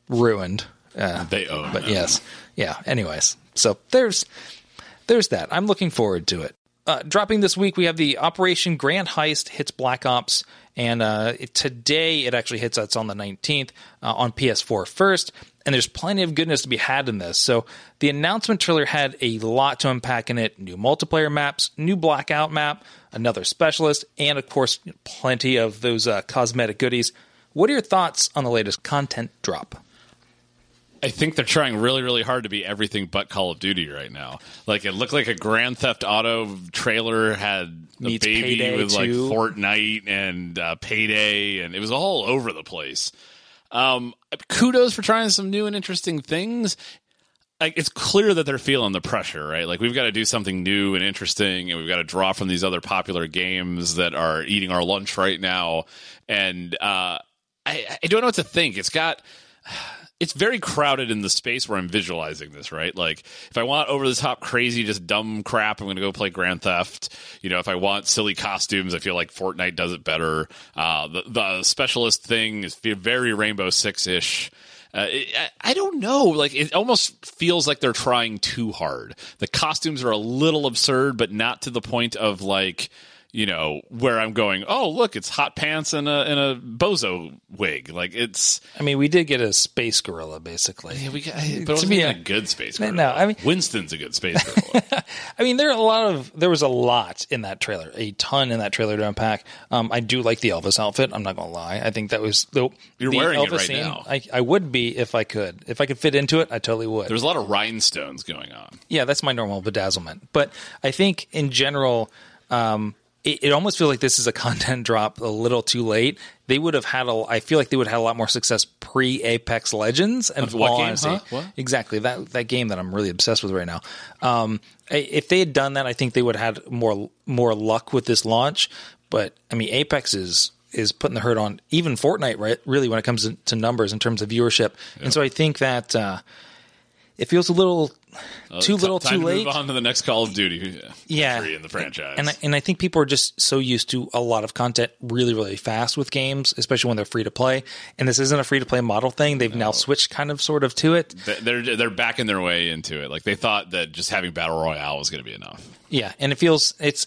ruined. Uh, they own, but them. yes, yeah. Anyways, so there's there's that. I'm looking forward to it. Uh, dropping this week, we have the Operation Grand Heist hits Black Ops, and uh, today it actually hits us on the 19th uh, on PS4 first. And there's plenty of goodness to be had in this. So the announcement trailer had a lot to unpack in it: new multiplayer maps, new Blackout map, another specialist, and of course, plenty of those uh, cosmetic goodies. What are your thoughts on the latest content drop? I think they're trying really, really hard to be everything but Call of Duty right now. Like it looked like a Grand Theft Auto trailer had a baby with like Fortnite and uh, Payday, and it was all over the place. Um, kudos for trying some new and interesting things. Like it's clear that they're feeling the pressure, right? Like we've got to do something new and interesting, and we've got to draw from these other popular games that are eating our lunch right now. And uh, I, I don't know what to think. It's got it's very crowded in the space where I'm visualizing this, right? Like if I want over the top crazy just dumb crap, I'm going to go play Grand Theft. You know, if I want silly costumes, I feel like Fortnite does it better. Uh, the the specialist thing is very Rainbow Six ish. Uh, I, I don't know. Like it almost feels like they're trying too hard. The costumes are a little absurd, but not to the point of like you know, where I'm going, oh, look, it's hot pants and a and a bozo wig. Like it's. I mean, we did get a space gorilla, basically. Yeah, we got, but to be a, good space gorilla. No, I mean, Winston's a good space gorilla. I mean, there are a lot of there was a lot in that trailer, a ton in that trailer to unpack. Um, I do like the Elvis outfit. I'm not gonna lie. I think that was the you're the wearing Elvis it right scene, now. I, I would be if I could. If I could fit into it, I totally would. There's a lot of rhinestones going on. Yeah, that's my normal bedazzlement. But I think in general. Um, it, it, almost feels like this is a content drop a little too late. They would have had a. I feel like they would have had a lot more success pre Apex Legends. And what game? Huh? What? Exactly that that game that I'm really obsessed with right now. Um, if they had done that, I think they would have had more more luck with this launch. But I mean, Apex is is putting the hurt on even Fortnite, right? Really, when it comes to numbers in terms of viewership, and so I think that uh, it feels a little uh, too little, too late. move on to the next Call of Duty. Yeah, in the franchise, and and I think people are just so used to a lot of content really, really fast with games, especially when they're free to play. And this isn't a free to play model thing. They've no. now switched kind of sort of to it. They're they're backing their way into it. Like they thought that just having battle royale was going to be enough. Yeah, and it feels it's.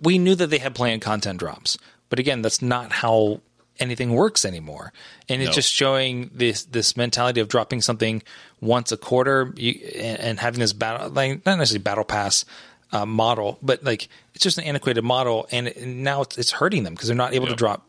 We knew that they had planned content drops, but again, that's not how anything works anymore. And it's just showing this this mentality of dropping something once a quarter you, and, and, having this battle like not necessarily battle pass uh, model, but like it's just an antiquated model, and, and now it's, it's hurting them because they're not able yep. to drop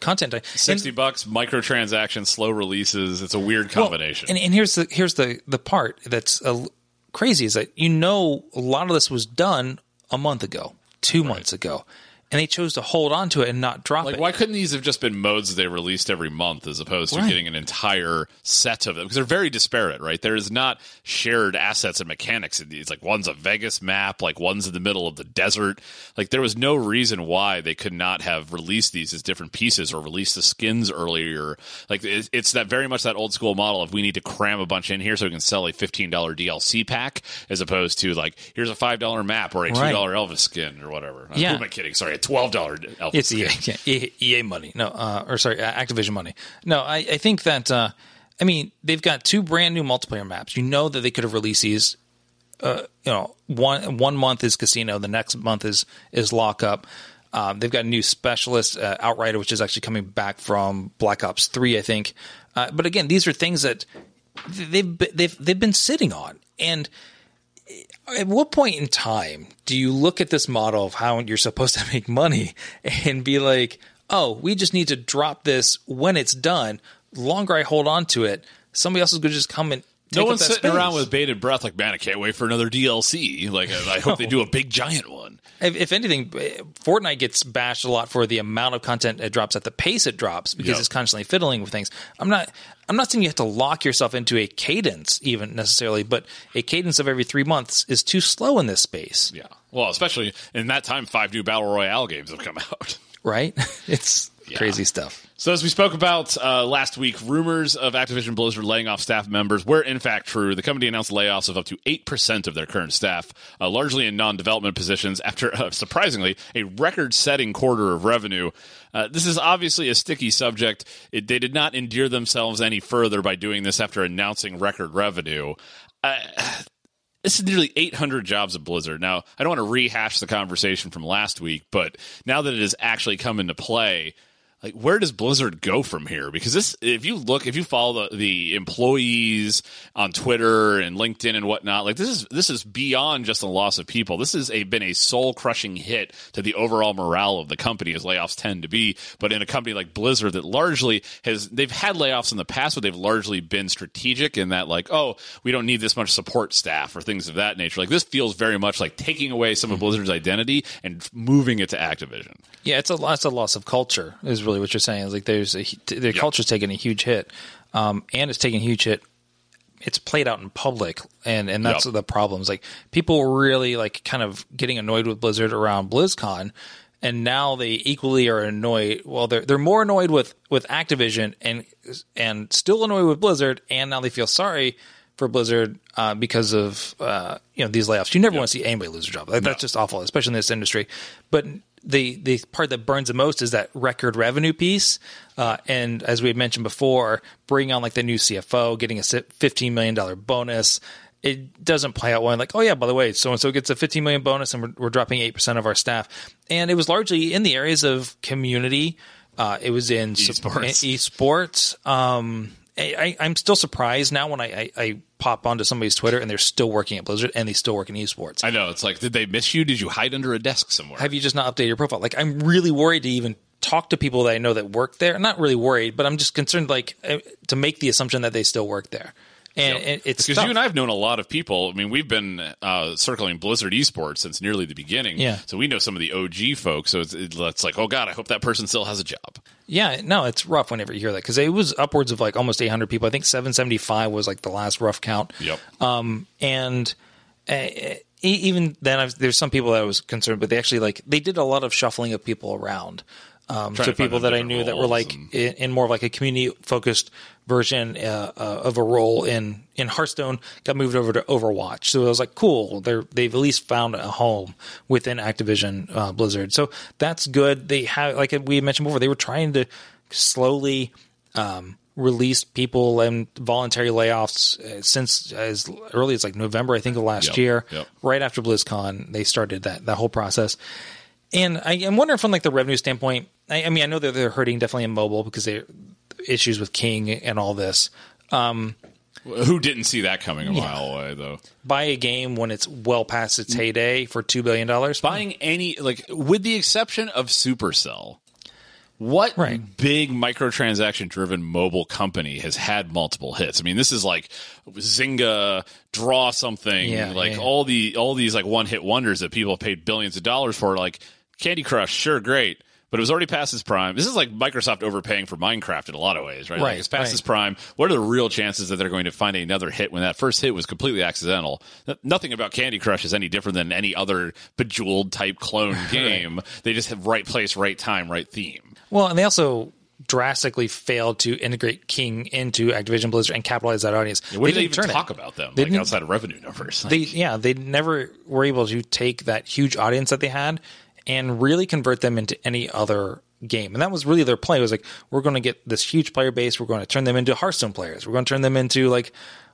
content. And- 60 bucks, microtransactions, slow releases. It's a weird combination. and, and here's the here's the the part that's uh, crazy is that you know a lot of this was done a month ago, two months ago, and they chose to hold on to it and not drop like, it. why couldn't these have just been modes they released every month as opposed to Right. getting an entire set of them? Because they're very disparate, right? There is not shared assets and mechanics in these. Like, one's a Vegas map, like, one's in the middle of the desert. Like, there was no reason why they could not have released these as different pieces or released the skins earlier. Like, it's that very much that old school model of we need to cram a bunch in here so we can sell a $15 DLC pack as opposed to, like, here's a $5 map or a $2 Right. Elvis skin or whatever. Uh, Yeah. Who am I kidding? Sorry, $12 Elvis It's. EA, yeah, EA, money. No, uh, or sorry, uh, Activision money. No, I, I think that, uh, I mean, they've got two brand new multiplayer maps. You know that they could have released these. Uh, you know, one one month is casino, the next month is is lockup. Um, they've got a new specialist uh, outrider, which is actually coming back from Black Ops Three, I think. Uh, but again, these are things that they've they've they've been sitting on, and at what point in time do you look at this model of how you're supposed to make money and be like, oh, we just need to drop this when it's done? The longer I hold on to it, somebody else is going to just come and No one's sitting space. around with bated breath, like, man, I can't wait for another DLC. Like, I I hope they do a big giant one. If, if anything, eh, Fortnite gets bashed a lot for the amount of content it drops at the pace it drops because Yep. it's constantly fiddling with things. I'm not. I'm not saying you have to lock yourself into a cadence, even necessarily, but a cadence of every three months is too slow in this space, Yeah. Well, especially in that time, five new Battle Royale games have come out. right? It's crazy stuff. So, as we spoke about uh, last week, rumors of Activision Blizzard laying off staff members were in fact true. The company announced layoffs of up to 8% of their current staff, uh, largely in non development positions, after, uh, surprisingly, a record setting quarter of revenue. Uh, this is obviously a sticky subject. It, they did not endear themselves any further by doing this after announcing record revenue. Uh, this is nearly 800 jobs at Blizzard. Now, I don't want to rehash the conversation from last week, but now that it has actually come into play, like where does Blizzard go from here? Because this, if you look, if you follow the, the employees on Twitter and LinkedIn and whatnot, like this is this is beyond just a loss of people. This has a, been a soul crushing hit to the overall morale of the company, as layoffs tend to be. But in a company like Blizzard, that largely has they've had layoffs in the past, but they've largely been strategic in that, like, oh, we don't need this much support staff or things of that nature. Like this feels very much like taking away some of mm-hmm. Blizzard's identity and moving it to Activision. Yeah, it's a it's a loss of culture is really what you're saying. It's like there's a their culture's taking a huge hit, um, and it's taking a huge hit. It's played out in public, and and that's Yep. the problems. Like people were really like kind of getting annoyed with Blizzard around BlizzCon, and now they equally are annoyed. Well, they're they're more annoyed with with Activision and and still annoyed with Blizzard, and now they feel sorry for Blizzard uh, because of uh, you know these layoffs. You never want to see anybody lose their job. Like, That's just awful, especially in this industry. But the the part that burns the most is that record revenue piece. Uh, and as we had mentioned before, bringing on like the new CFO, getting a fifteen million dollar bonus. It doesn't play out well. Like, oh yeah, by the way, so and so gets a 15 million bonus, and we're, we're dropping eight percent of our staff. And it was largely in the areas of community. Uh, it was in Esports. esports. Um, I, I'm still surprised now when I, I, I pop onto somebody's Twitter and they're still working at Blizzard and they still work in esports. I know it's like, did they miss you? Did you hide under a desk somewhere? Have you just not updated your profile? Like, I'm really worried to even talk to people that I know that work there. not really worried, but I'm just concerned, like, uh, to make the assumption that they still work there. And it, it's because you and I have known a lot of people. I mean, we've been uh, circling Blizzard esports since nearly the beginning. Yeah. So we know some of the OG folks. So it's, it's like, oh god, I hope that person still has a job. Yeah, no, it's rough whenever you hear that because it was upwards of like almost 800 people. I think 775 was like the last rough count. Yep. Um, and uh, even then, I've, there's some people that I was concerned, but they actually like they did a lot of shuffling of people around. Um, to people that I knew that were like and- in, in more of like a community focused version uh, uh, of a role in in Hearthstone got moved over to Overwatch. So I was like, cool. They're they've at least found a home within Activision uh, Blizzard. So that's good. They have like we mentioned before, they were trying to slowly um, release people and voluntary layoffs uh, since as early as like November, I think, of last Yep, year. yep. Right after BlizzCon, they started that that whole process. And I, I'm wondering from like the revenue standpoint. I, I mean, I know that they're hurting definitely in mobile because they issues with King and all this. Um, Who didn't see that coming a mile away though? Buy a game when it's well past its heyday for two billion dollars. Buying any like, with the exception of Supercell, What Right. big microtransaction driven mobile company has had multiple hits? I mean, this is like Zynga, draw something, Yeah, like yeah. all the all these like one hit wonders that people have paid billions of dollars for. Like Candy Crush, sure, great. But it was already past its prime. This is like Microsoft overpaying for Minecraft in a lot of ways, right? Like Right, it's past right. its prime. What are the real chances that they're going to find another hit when that first hit was completely accidental? Nothing about Candy Crush is any different than any other bejeweled type clone game. They just have right place, right time, right theme. Well, and they also drastically failed to integrate King into Activision Blizzard and capitalize that audience. What did they even turn it. talk about them? They like didn't- outside of revenue numbers. Like, They yeah, they never were able to take that huge audience that they had and really convert them into any other game. And that was really their play. It was like we're going to get this huge player base, we're going to turn them into Hearthstone players. We're going to turn them into like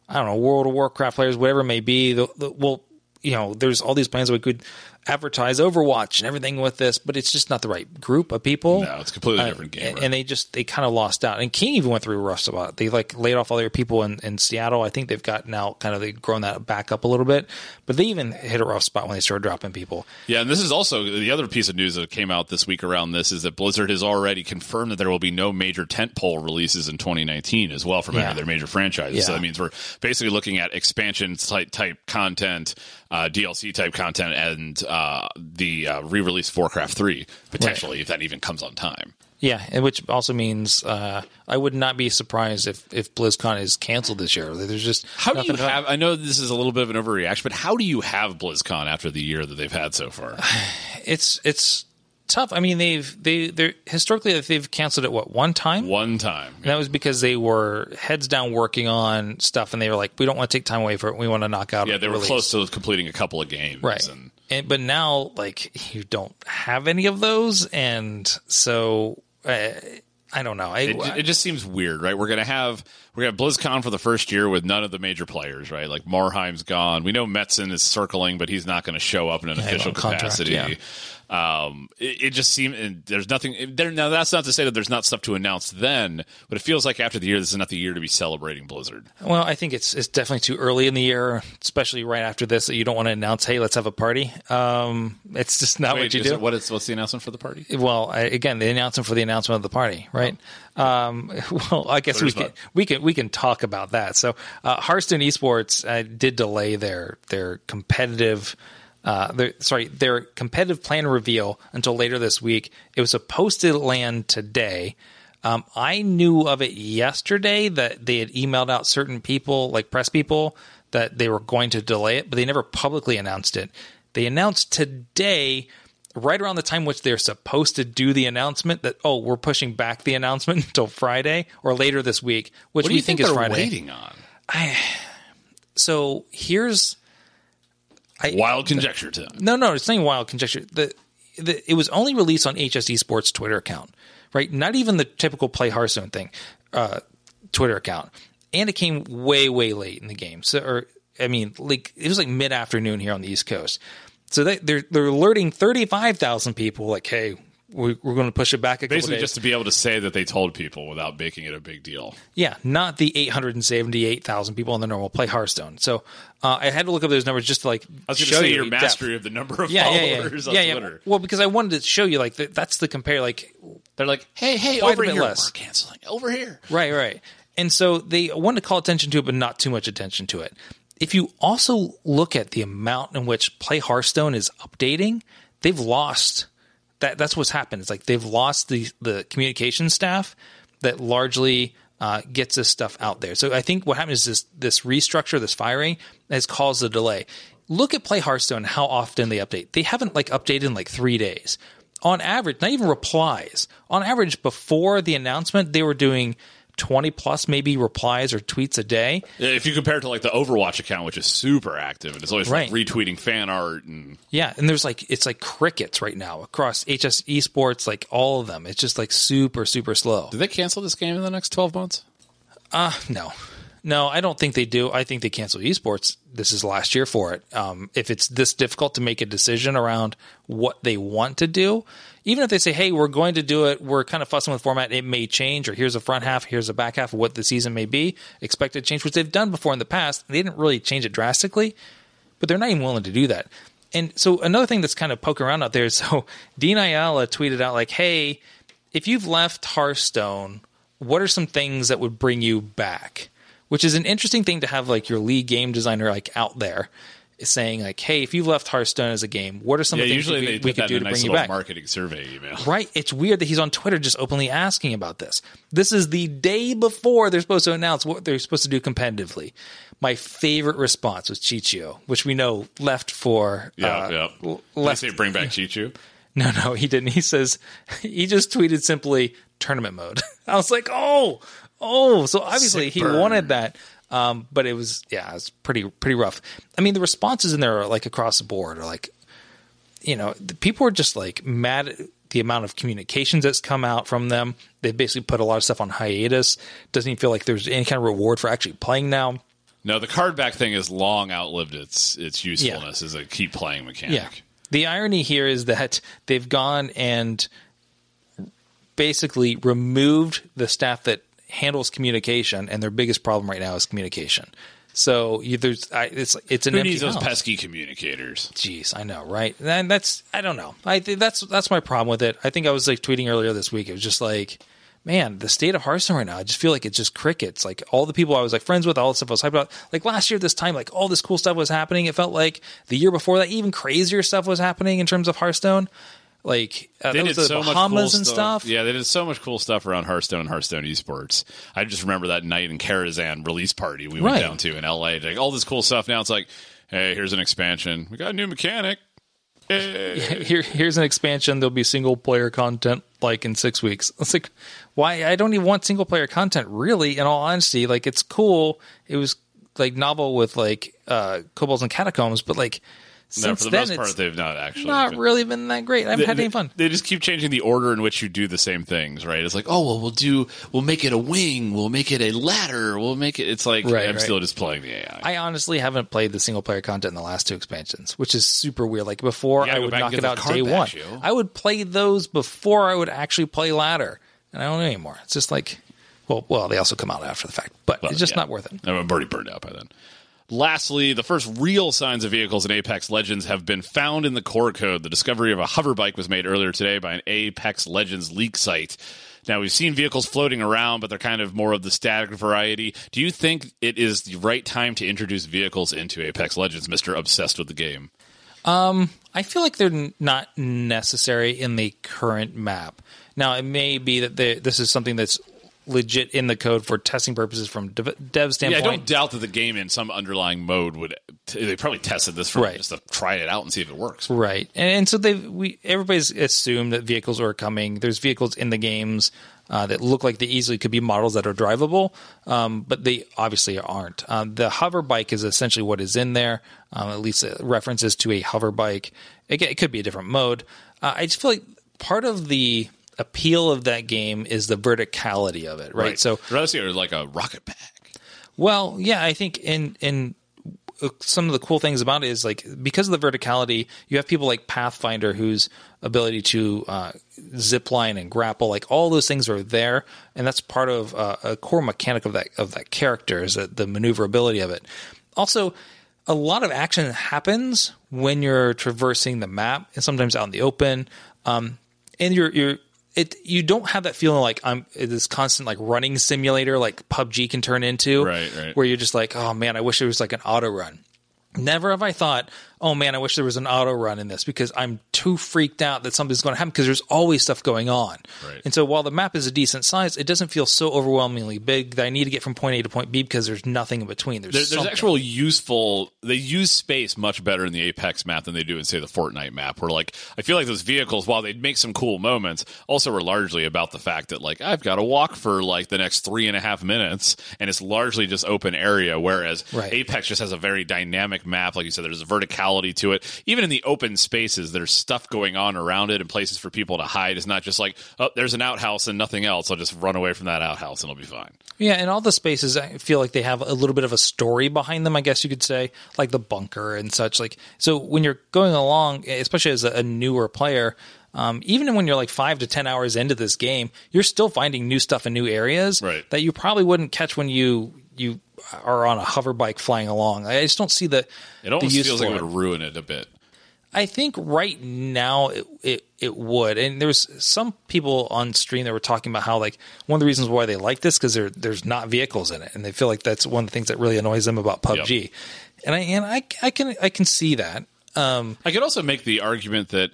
I don't know, World of Warcraft players, whatever it may be. The, the, well, you know, there's all these plans we could advertise Overwatch and everything with this, but it's just not the right group of people. no, it's completely different game. And, right? and they just they kind of lost out. And King even went through a rough spot. They like laid off all their people in, in Seattle. I think they've gotten out kind of they've grown that back up a little bit. But they even hit a rough spot when they started dropping people. Yeah, and this is also the other piece of news that came out this week around this is that Blizzard has already confirmed that there will be no major tentpole releases in 2019 as well from any of their major franchises. So that means we're basically looking at expansion type, type content, uh, DLC type content, and uh, the uh, re-release of Warcraft 3 potentially if that even comes on time. Yeah, and which also means uh, I would not be surprised if if BlizzCon is canceled this year. There's just How do you have? I know this is a little bit of an overreaction, but how do you have BlizzCon after the year that they've had so far? it's it's tough. I mean, they've they they're historically they've canceled it what one time. One time, And that was because they were heads down working on stuff, and they were like, "We don't want to take time away for it. We want to knock out." yeah, they were release." close to completing a couple of games, right? And And, but now, like, you don't have any of those, and so uh, I don't know. I, it, it just seems weird, right? We're gonna have we're gonna have BlizzCon for the first year with none of the major players, right? Like Morhaime's gone. We know Metzen is circling, but he's not going to show up in an official on contract, capacity. yeah. Um, it, it just seems there's nothing there. Now that's not to say that there's not stuff to announce then, but it feels like after the year, this is not the year to be celebrating Blizzard. well, I think it's it's definitely too early in the year, especially right after this. That you don't want to announce, "Hey, let's have a party." Um, it's just not what you is do. it- what is what's the announcement for the party? well, I, again, the announcement for the announcement of the party, right? Um, well, I guess we can we can we can talk about that. So, uh, Hearthstone Esports uh, did delay their their competitive. Uh, their, sorry, their competitive plan reveal until later this week. It was supposed to land today. Um, I knew of it yesterday that they had emailed out certain people, like press people, that they were going to delay it, but they never publicly announced it. They announced today right around the time which they're supposed to do the announcement that oh we're pushing back the announcement until Friday or later this week, which What do we you think, is Friday. waiting on? I, So here's Wild conjecture time. no no it's not wild conjecture. The, the it was only released on HS Esports Twitter account, right? Not even the typical play Hearthstone thing, uh, Twitter account, and it came way way late in the game. So or I mean like it was like mid afternoon here on the East Coast. So they, they're they're alerting thirty five thousand people like hey. We- We're going to push it back a couple Basically, just to be able to say that they told people without making it a big deal. Yeah, not the 878,000 people in the normal play Hearthstone. So uh, I had to look up those numbers just to like I was going to show say you your depth. mastery of the number of Yeah, yeah, yeah, followers yeah, on yeah. Twitter. Well, because I wanted to show you like that, that's the compare. Like They're like, hey, hey, over here, less. we're canceling. Over here. right, right. And so they wanted to call attention to it, but not too much attention to it. If you also look at the amount in which Play Hearthstone is updating, they've lost. That that's what's happened. It's like they've lost the the communication staff that largely uh, gets this stuff out there. So I think what happened is this this restructure, this firing, has caused a delay. Look at Play Hearthstone, how often they update. They haven't like updated in like three days. On average, not even replies. On average, before the announcement, they were doing 20 plus maybe replies or tweets a day. If you compare it to like the Overwatch account, which is super active and it's always like, retweeting fan art and Yeah, and there's like it's like crickets right now across HS esports, like all of them. It's just like super super slow. Do they cancel this game in the next twelve months? Uh no, no, I don't think they do. I think they cancel esports. This is last year for it. Um, if it's this difficult to make a decision around what they want to do, even if they say, "Hey, we're going to do it," we're kind of fussing with format. It may change, or here's a front half, here's a back half of what the season may be. Expected change, which they've done before in the past. They didn't really change it drastically, but they're not even willing to do that. And so another thing that's kind of poking around out there is so Dean Ayala tweeted out like, "Hey." if you've left Hearthstone, what are some things that would bring you back? Which is an interesting thing to have like your lead game designer like out there saying like, "Hey, if you've left Hearthstone as a game, what are some Yeah, of the things we, we could do to nice bring you back?" marketing survey email. Right. It's weird that he's on Twitter just openly asking about this. This is the day before they're supposed to announce what they're supposed to do competitively. My favorite response was Chichio, which we know left for Yeah, uh, yeah. l- Did bring back Chichu? No, no, he didn't. He says he just tweeted simply tournament mode. I was like, oh, oh. So obviously Sick he burn. wanted that. Um, but it was yeah, it's pretty pretty rough. I mean, the responses in there are like across the board are like, you know, the people are just like mad at the amount of communications that's come out from them. They basically put a lot of stuff on hiatus. Doesn't even feel like there's any kind of reward for actually playing now. No, the card back thing has long outlived its its usefulness as a keep playing mechanic. Yeah. The irony here is that they've gone and basically removed the staff that handles communication, and their biggest problem right now is communication. So you, there's I, it's it's an Who empty needs those house. pesky communicators? Jeez, I know, right? And that's I don't know. I think that's that's my problem with it. I think I was like tweeting earlier this week. It was just like, man, the state of Hearthstone right now. I just feel like it's just crickets. Like all the people I was like friends with, all the stuff I was hyped about. Like last year this time, like all this cool stuff was happening. It felt like the year before that, even crazier stuff was happening in terms of Hearthstone. Like uh, They did the so much cool and stuff. Yeah, they did so much cool stuff around Hearthstone and Hearthstone esports. I just remember that night in Karazhan release party we went Right. down to in LA. Like all this cool stuff. Now it's like, hey, here's an expansion. We got a new mechanic. Hey. Here, here's an expansion. There'll be single player content like in six weeks. It's like, why? I don't even want single player content. Really, in all honesty, like it's cool. It was like novel with like uh kobolds and catacombs, but like No, for the then most part, it's they've not actually. not been- really been that great. I haven't had they, any fun. They just keep changing the order in which you do the same things, right? It's like, oh well, we'll do, we'll make it a wing, we'll make it a ladder, we'll make it. It's like Right, I'm right. still just playing the AI. I honestly haven't played the single player content in the last two expansions, which is super weird. Like before, I would knock it out day one. backs, yo. I would play those before I would actually play ladder, and I don't know anymore. It's just like, well, well, they also come out after the fact, but Well, it's just yeah. not worth it. I'm already burned out by then. Lastly, the first real signs of vehicles in Apex Legends have been found in the core code. The discovery of a hover bike was made earlier today by an Apex Legends leak site. Now, we've seen vehicles floating around, but they're kind of more of the static variety. Do you think it is the right time to introduce vehicles into Apex Legends, Mr. Obsessed with the game? Um, I feel like they're not necessary in the current map. Now, it may be that they, this is something that's legit in the code for testing purposes from dev, dev Yeah. I don't doubt that the game in some underlying mode would. They probably tested this for Right. just to try it out and see if it works. Right, and, and so they we everybody's assumed that vehicles are coming. There's vehicles in the games uh, that look like they easily could be models that are drivable, um, but they obviously aren't. Um, the hover bike is essentially what is in there. Um, at least it references to a hover bike. Again, it could be a different mode. Uh, I just feel like part of the appeal of that game is the verticality of it, right? So I'd rather see it like a rocket pack. well, yeah, I think in in uh, some of the cool things about it is like because of the verticality, you have people like Pathfinder whose ability to uh, zip line and grapple, like all those things are there, and that's part of uh, a core mechanic of that of that character is that the maneuverability of it. Also, a lot of action happens when you're traversing the map, and sometimes out in the open, um, and you're you're it you don't have that feeling like I'm this constant like running simulator like PUBG can turn into, Right, right. Where you're just like, oh man, I wish it was like an auto run. Never have I thought, oh man, I wish there was an auto run in this because I'm too freaked out that something's going to happen because there's always stuff going on. Right. And so while the map is a decent size, it doesn't feel so overwhelmingly big that I need to get from point A to point B because there's nothing in between. There's, There, there's actual useful. They use space much better in the Apex map than they do in say the Fortnite map. Where like I feel like those vehicles, while they make some cool moments, also are largely about the fact that like I've got to walk for like the next three and a half minutes, and it's largely just open area. Whereas Right. Apex just has a very dynamic map, like you said. There's a verticality to it. Even in the open spaces, there's stuff going on around it and places for people to hide. It's not just like oh, there's an outhouse and nothing else. I'll just run away from that outhouse and it'll be fine. Yeah, and all the spaces I feel like they have a little bit of a story behind them, I guess you could say, like the bunker and such. Like so when you're going along, especially as a, a newer player, um, even when you're like five to ten hours into this game, you're still finding new stuff in new areas Right. that you probably wouldn't catch when you you are on a hover bike flying along. I just don't see the It almost the feels like it would ruin it a bit. I think right now it, it it would. And there was some people on stream that were talking about how like one of the reasons why they like this because there there's not vehicles in it, and they feel like that's one of the things that really annoys them about PUBG. And I and I I can I can see that. Um, I could also make the argument that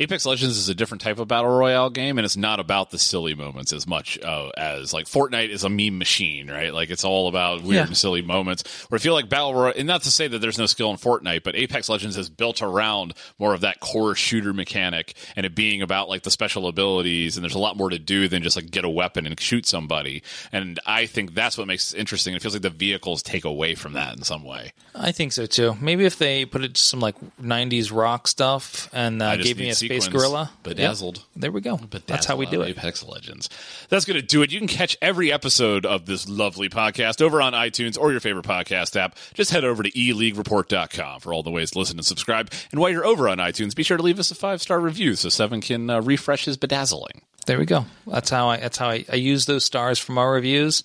Apex Legends is a different type of battle royale game, and it's not about the silly moments as much uh, as like Fortnite is a meme machine, right? Like it's all about weird Yeah. and silly moments. Where I feel like battle royale, and not to say that there's no skill in Fortnite, but Apex Legends is built around more of that core shooter mechanic, and it being about like the special abilities, and there's a lot more to do than just like get a weapon and shoot somebody. And I think that's what makes it interesting. It feels like the vehicles take away from that in some way. I think so too. Maybe if they put it to some like '90s rock stuff and uh, gave me a space gorilla, bedazzled. Yep. There we go. That's how we do it. Apex Legends. That's going to do it. You can catch every episode of this lovely podcast over on iTunes or your favorite podcast app. Just head over to eleaguereport.com for all the ways to listen and subscribe. And while you're over on iTunes, be sure to leave us a five star review so Seven can uh, refresh his bedazzling. There we go. That's how I. That's how I, I use those stars from our reviews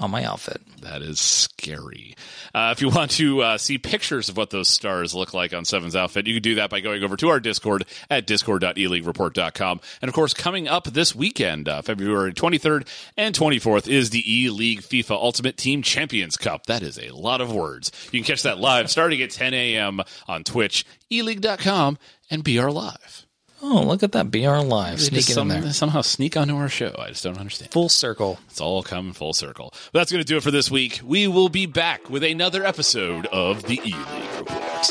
on my outfit. That is scary. Uh, if you want to uh, see pictures of what those stars look like on Seven's outfit, you can do that by going over to our Discord at discord.eleaguereport.com. And of course, coming up this weekend, uh, February 23rd and 24th, is the E League FIFA Ultimate Team Champions Cup. That is a lot of words. You can catch that live starting at 10 a.m. on Twitch, eleague.com, and BR Live. Oh, look at that BR live They just sneaking in there. Somehow sneak onto our show. I just don't understand. Full circle. It's all come full circle. But that's going to do it for this week. We will be back with another episode of the E League Report.